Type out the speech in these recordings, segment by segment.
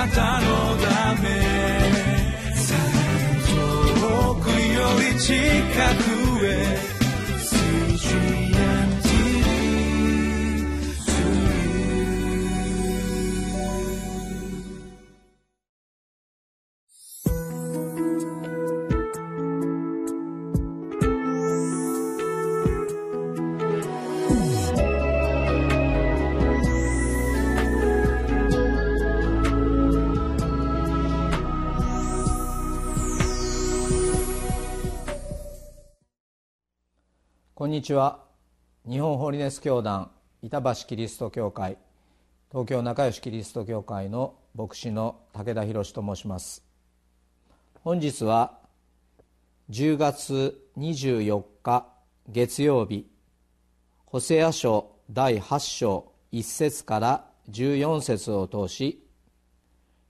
なたのため。遠くより近く。こんにちは。日本ホリネス教団板橋キリスト教会東京仲良しキリスト教会の牧師の武田博と申します。本日は10月24日月曜日ホセア書第8章1節から14節を通し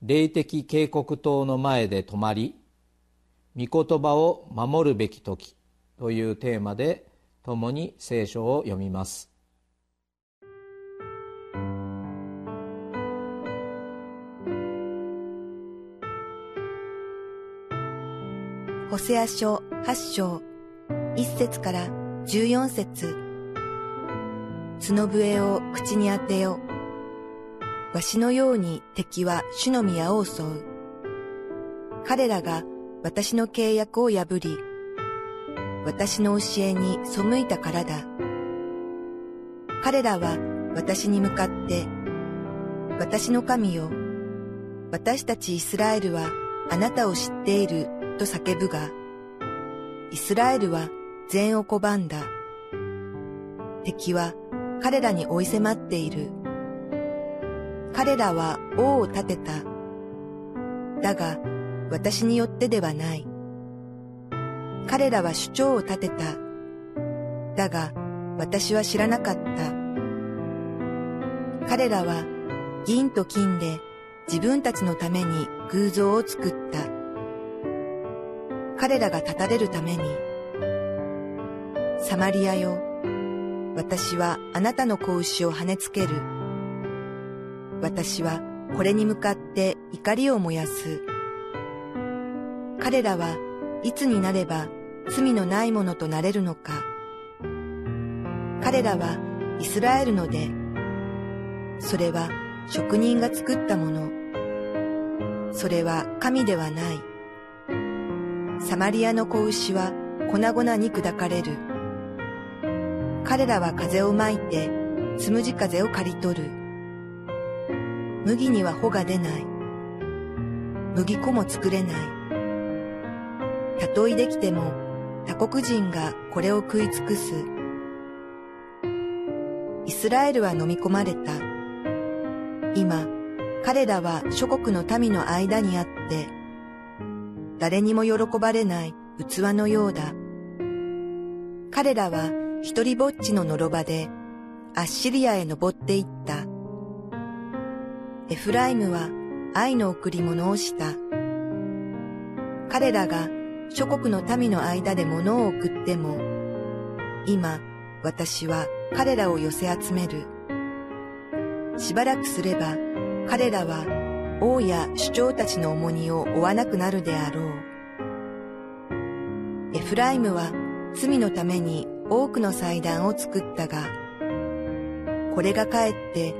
霊的警告塔の前で止まり御言葉を守るべき時というテーマで共に聖書を読みますホセア書8章1節から14節角笛を口に当てよ。わしのように敵は主の宮を襲う。彼らが私の契約を破り、私の教えに背いたからだ。彼らは私に向かって、私の神よ、私たちイスラエルはあなたを知っていると叫ぶが、イスラエルは善を拒んだ。敵は彼らに追い迫っている。彼らは王を立てた。だが、私によってではない。彼らは主張を立てた。だが、私は知らなかった。彼らは銀と金で自分たちのために偶像を作った。彼らが立たれるために。サマリアよ、私はあなたの子牛を跳ねつける。私はこれに向かって怒りを燃やす。彼らはいつになれば罪のないものとなれるのか。彼らはイスラエルので、それは職人が作ったもの。それは神ではない。サマリアの子牛は粉々に砕かれる。彼らは風をまいて、つむじ風を刈り取る。麦には穂が出ない。麦粉も作れない。例えできても他国人がこれを食い尽くす。イスラエルは飲み込まれた。今、彼らは諸国の民の間にあって、誰にも喜ばれない器のようだ。彼らは一りぼっちののろばで、アッシリアへ登っていった。エフライムは愛の贈り物をした。彼らが諸国の民の間で物を送っても、今私は彼らを寄せ集める。しばらくすれば彼らは王や首長たちの重荷を負わなくなるであろう。エフライムは罪のために多くの祭壇を作ったが、これがかえって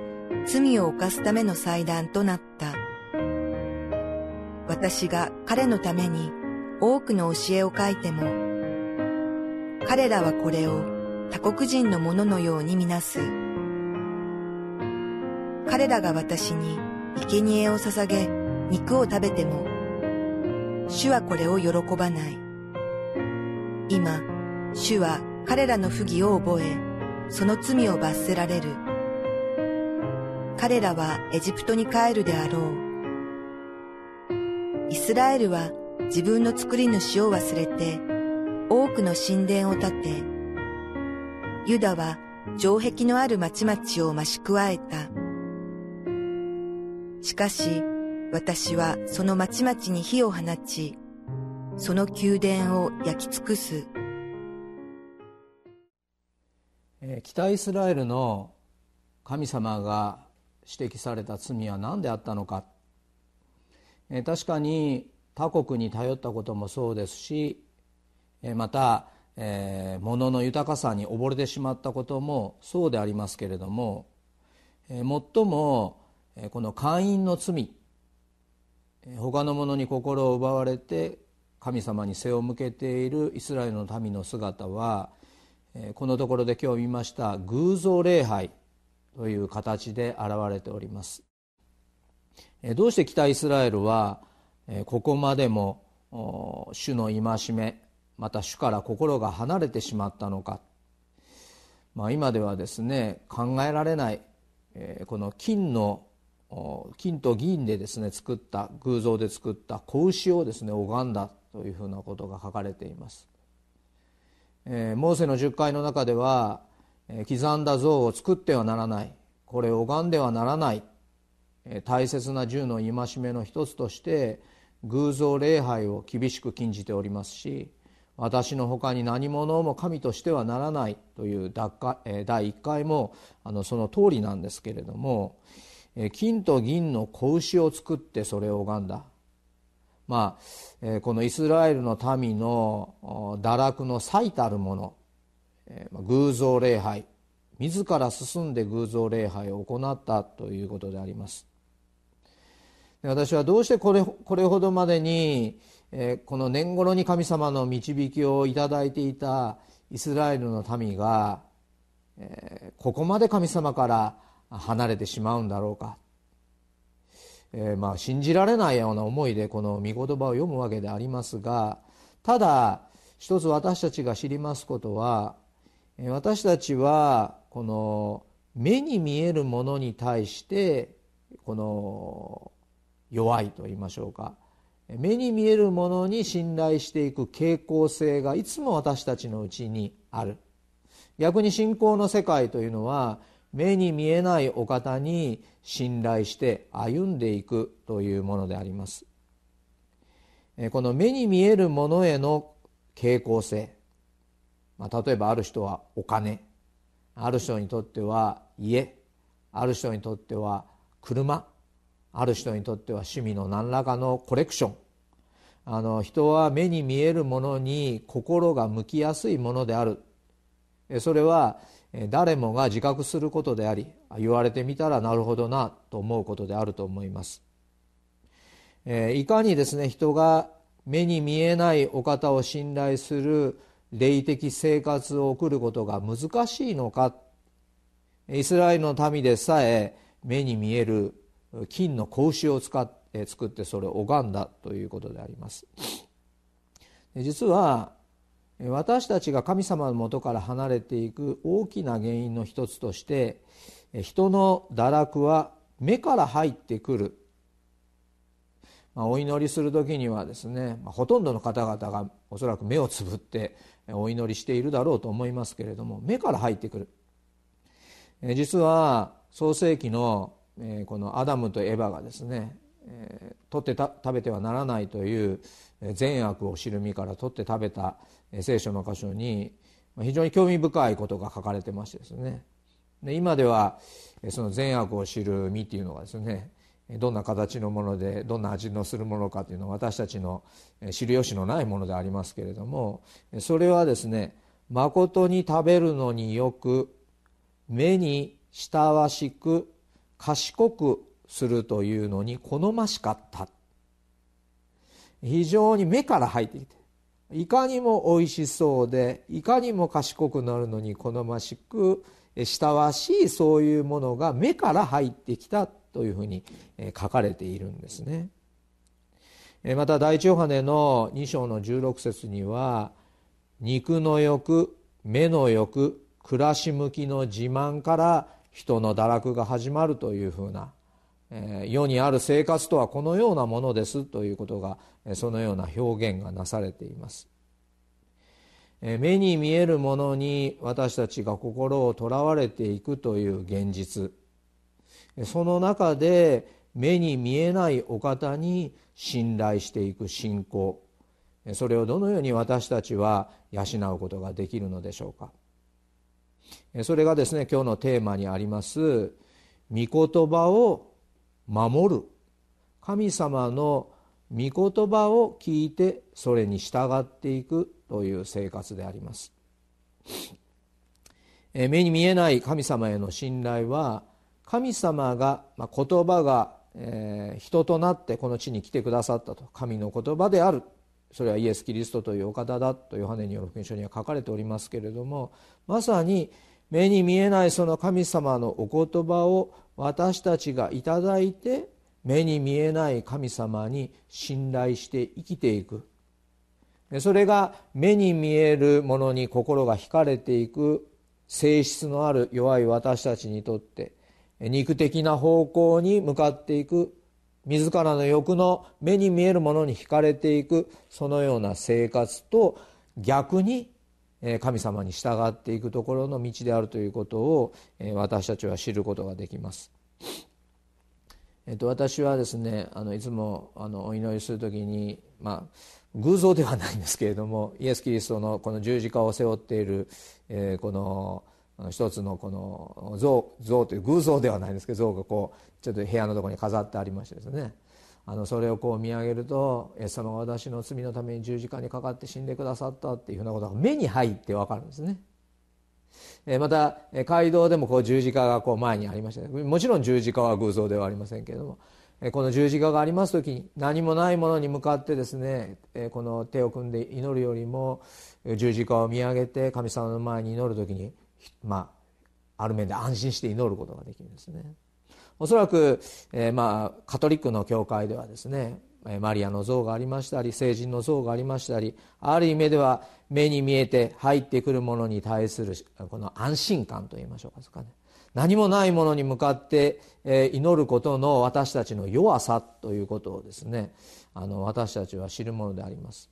罪を犯すための祭壇となった。私が彼のために多くの教えを書いても、彼らはこれを他国人のもののようにみなす。彼らが私に生贄を捧げ、肉を食べても、主はこれを喜ばない。今、主は彼らの不義を覚え、その罪を罰せられる。彼らはエジプトに帰るであろう。イスラエルは自分の作り主を忘れて、多くの神殿を建て、ユダは城壁のある町々を増し加えた。しかし、私はその町々に火を放ち、その宮殿を焼き尽くす。北イスラエルの神様が指摘された罪は何であったのか確かに他国に頼ったこともそうですしまた、えー、物の豊かさに溺れてしまったこともそうでありますけれども最もこの会員の罪他の者に心を奪われて神様に背を向けているイスラエルの民の姿はこのところで今日見ました偶像礼拝という形で現れております。どうして北イスラエルはここまでも主の戒めまた主から心が離れてしまったのか、まあ、今ではですね考えられないこの金の金と銀でですね作った偶像で作った子牛をですね拝んだというふうなことが書かれています、えー、モーセの十回の中では、えー、刻んだ像を作ってはならないこれを拝んではならない、えー、大切な銃の戒めの一つとして偶像礼拝を厳しく禁じておりますし私のほかに何者も神としてはならないという第1回もあのその通りなんですけれども金と銀の子牛を作ってそれを拝んだ。まあ、このイスラエルの民の堕落の最たるもの、偶像礼拝自ら進んで偶像礼拝を行ったということであります。私はどうしてこれこれほどまでにこの年頃に神様の導きをいただいていたイスラエルの民がここまで神様から離れてしまうんだろうか。え、まあ信じられないような思いでこの御言葉を読むわけでありますがただ一つ私たちが知りますことは私たちはこの目に見えるものに対してこの弱いと言いましょうか。目に見えるものに信頼していく傾向性がいつも私たちのうちにある。逆に信仰の世界というのは目に見えないお方に信頼して歩んでいくというものであります。この目に見えるものへの傾向性、まあ、例えばある人はお金。ある人にとっては家。ある人にとっては車。ある人にとっては趣味の何らかのコレクション。あの人は目に見えるものに心が向きやすいものである。それは誰もが自覚することであり言われてみたらなるほどなと思うことであると思います。いかにですね人が目に見えないお方を信頼する霊的生活を送ることが難しいのか。イスラエルの民でさえ目に見える金の格子を使って作ってそれを拝んだということであります。実は私たちが神様のもとから離れていく大きな原因の一つとして人の堕落は目から入ってくる、まあ、お祈りする時にはですね、まあ、ほとんどの方々がおそらく目をつぶってお祈りしているだろうと思いますけれども目から入ってくる。実は創世紀のこのアダムとエバがですね取って食べてはならないという善悪を知る身から取って食べた聖書の箇所に非常に興味深いことが書かれてましてですね。で今ではその善悪を知る実っていうのがですねどんな形のものでどんな味のするものかというのは私たちの知る由のないものでありますけれどもそれはですねまことに食べるのによく目に親しく賢くするというのに好ましかった。非常に目から入ってきていかにもおいしそうでいかにも賢くなるのに好ましく親わしいそういうものが目から入ってきたというふうに書かれているんですね。また第一ヨハネの2章の16節には肉の欲目の欲暮らし向きの自慢から人の堕落が始まるというふうな世にある生活とはこのようなものですということがそのような表現がなされています。目に見えるものに私たちが心をとらわれていくという現実。その中で目に見えないお方に信頼していく信仰。それをどのように私たちは養うことができるのでしょうか。それがですね今日のテーマにあります御言葉を守る。神様の御言葉を聞いてそれに従っていくという生活であります。目に見えない神様への信頼は神様がま言葉がえ人となってこの地に来てくださったと。神の言葉である。それはイエス・キリストというお方だとヨハネによる福音書には書かれておりますけれどもまさに目に見えないその神様のお言葉を私たちがいただいて目に見えない神様に信頼して生きていく。それが目に見えるものに心が惹かれていく性質のある弱い私たちにとって肉的な方向に向かっていく自らの欲の目に見えるものに惹かれていくそのような生活と逆に神様に従っていくところの道であるということを私たちは知ることができます。えっと、私はですねあのいつもあのお祈りする時に、まあ、偶像ではないんですけれどもイエス・キリストのこの十字架を背負っている、えー、この一つのこの像像という偶像ではないんですけど像がこうちょっと部屋のところに飾ってありましてですね。あのそれをこう見上げるとイエス様が私の罪のために十字架にかかって死んでくださったっていうふうなことが目に入って分かるんですね。また街道でもこう十字架がこう前にありました。もちろん十字架は偶像ではありませんけれども。この十字架があります時に何もないものに向かってですねこの手を組んで祈るよりも十字架を見上げて神様の前に祈る時にまあある面で安心して祈ることができるんですね。おそらく、えー、まあカトリックの教会ではですねマリアの像がありましたり聖人の像がありましたりある意味では目に見えて入ってくるものに対するこの安心感といいましょうかね。何もないものに向かって祈ることの私たちの弱さということをですねあの私たちは知るものであります。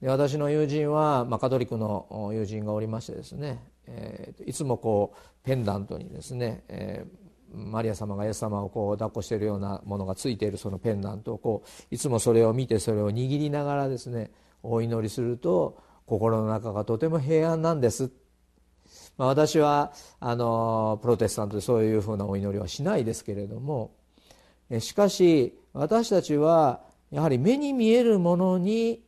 で私の友人は、まあ、カトリックの友人がおりましてですね、え、いつもこうペンダントにですね、え、マリア様がイエス様をこう抱っこしているようなものがついているそのペンダントをこういつもそれを見てそれを握りながらですねお祈りすると心の中がとても平安なんです、まあ、私はあのプロテスタントでそういうふうなお祈りはしないですけれどもしかし私たちはやはり目に見えるものに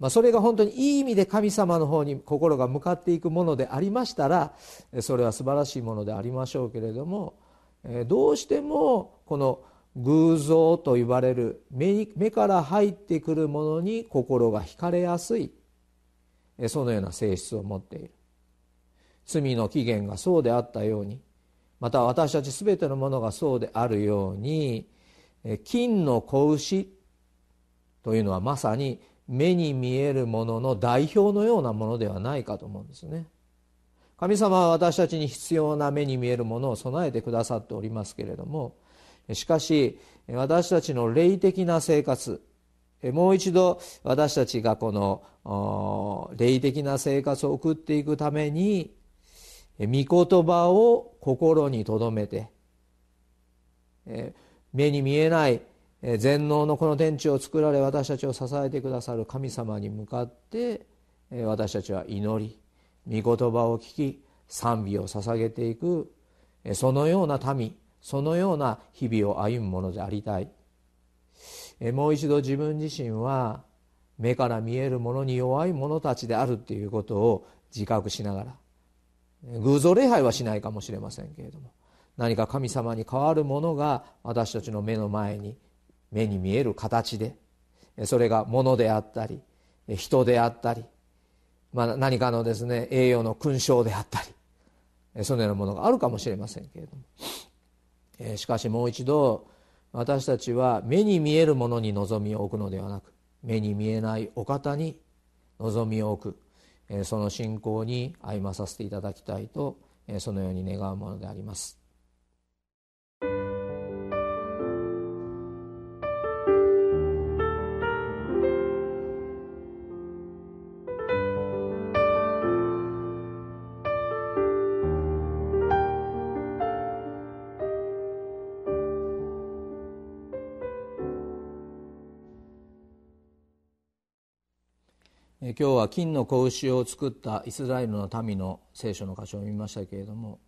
まあ、それが本当にいい意味で神様の方に心が向かっていくものでありましたらそれは素晴らしいものでありましょうけれどもどうしてもこの偶像と言われる目目から入ってくるものに心が惹かれやすいそのような性質を持っている。罪の起源がそうであったようにまた私たち全てのものがそうであるように金の子牛というのはまさに目に見えるものの代表のようなものではないかと思うんですね。神様は私たちに必要な目に見えるものを備えてくださっておりますけれどもしかし私たちの霊的な生活もう一度私たちがこの霊的な生活を送っていくために御言葉を心に留めて目に見えない全能のこの天地を作られ私たちを支えてくださる神様に向かって私たちは祈り御言葉を聞き賛美を捧げていくそのような民そのような日々を歩むものでありたい。もう一度自分自身は目から見えるものに弱い者たちであるということを自覚しながら偶像礼拝はしないかもしれませんけれども何か神様に代わるものが私たちの目の前に目に見える形でそれが物であったり人であったり、まあ、何かのですね栄養の勲章であったりそのようなものがあるかもしれませんけれどもしかしもう一度私たちは目に見えるものに望みを置くのではなく目に見えないお方に望みを置くその信仰に歩まさせていただきたいとそのように願うものであります。今日は金の子牛を作ったイスラエルの民の聖書の箇所を見ましたけれども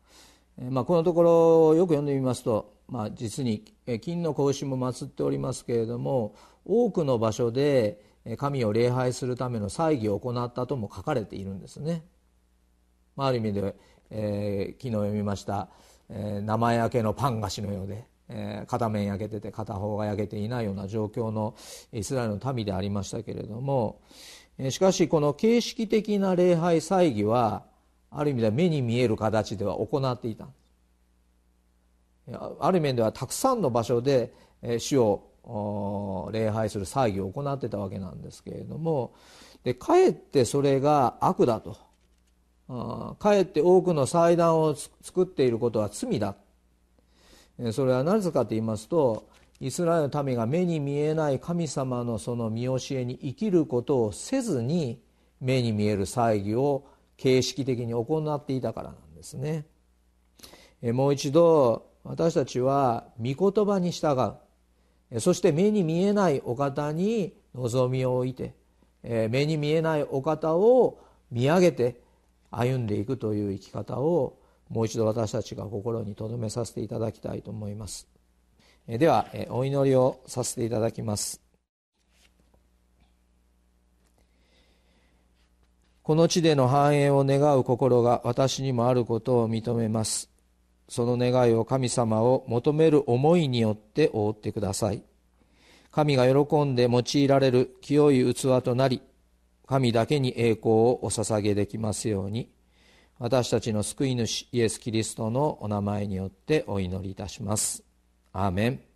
まあ、このところをよく読んでみますと、まあ、実に金の格子も祀っておりますけれども多くの場所で神を礼拝するための祭儀を行ったとも書かれているんですね。まあ、ある意味で、えー、昨日読みました、えー、生焼けのパン菓子のようで、えー、片面焼けてて片方が焼けていないような状況のイスラエルの民でありましたけれども、しかしこの形式的な礼拝祭儀はある意味では目に見える形では行っていた。ある面ではたくさんの場所で主を礼拝する騒ぎを行ってたわけなんですけれどもでかえってそれが悪だと。かえって多くの祭壇を作っていることは罪だ。それはなぜかと言いますとイスラエルの民が目に見えない神様のその見教えに生きることをせずに目に見える祭儀を形式的に行っていたからなんですね。もう一度私たちは御言葉に従う。そして目に見えないお方に望みを置いて目に見えないお方を見上げて歩んでいくという生き方をもう一度私たちが心に留めさせていただきたいと思います。ではお祈りをさせていただきます。この地での繁栄を願う心が私にもあることを認めます。その願いを神様を求める思いによって覆ってください。神が喜んで用いられる清い器となり神だけに栄光をお捧げできますように。私たちの救い主イエス・キリストのお名前によってお祈りいたします。アーメン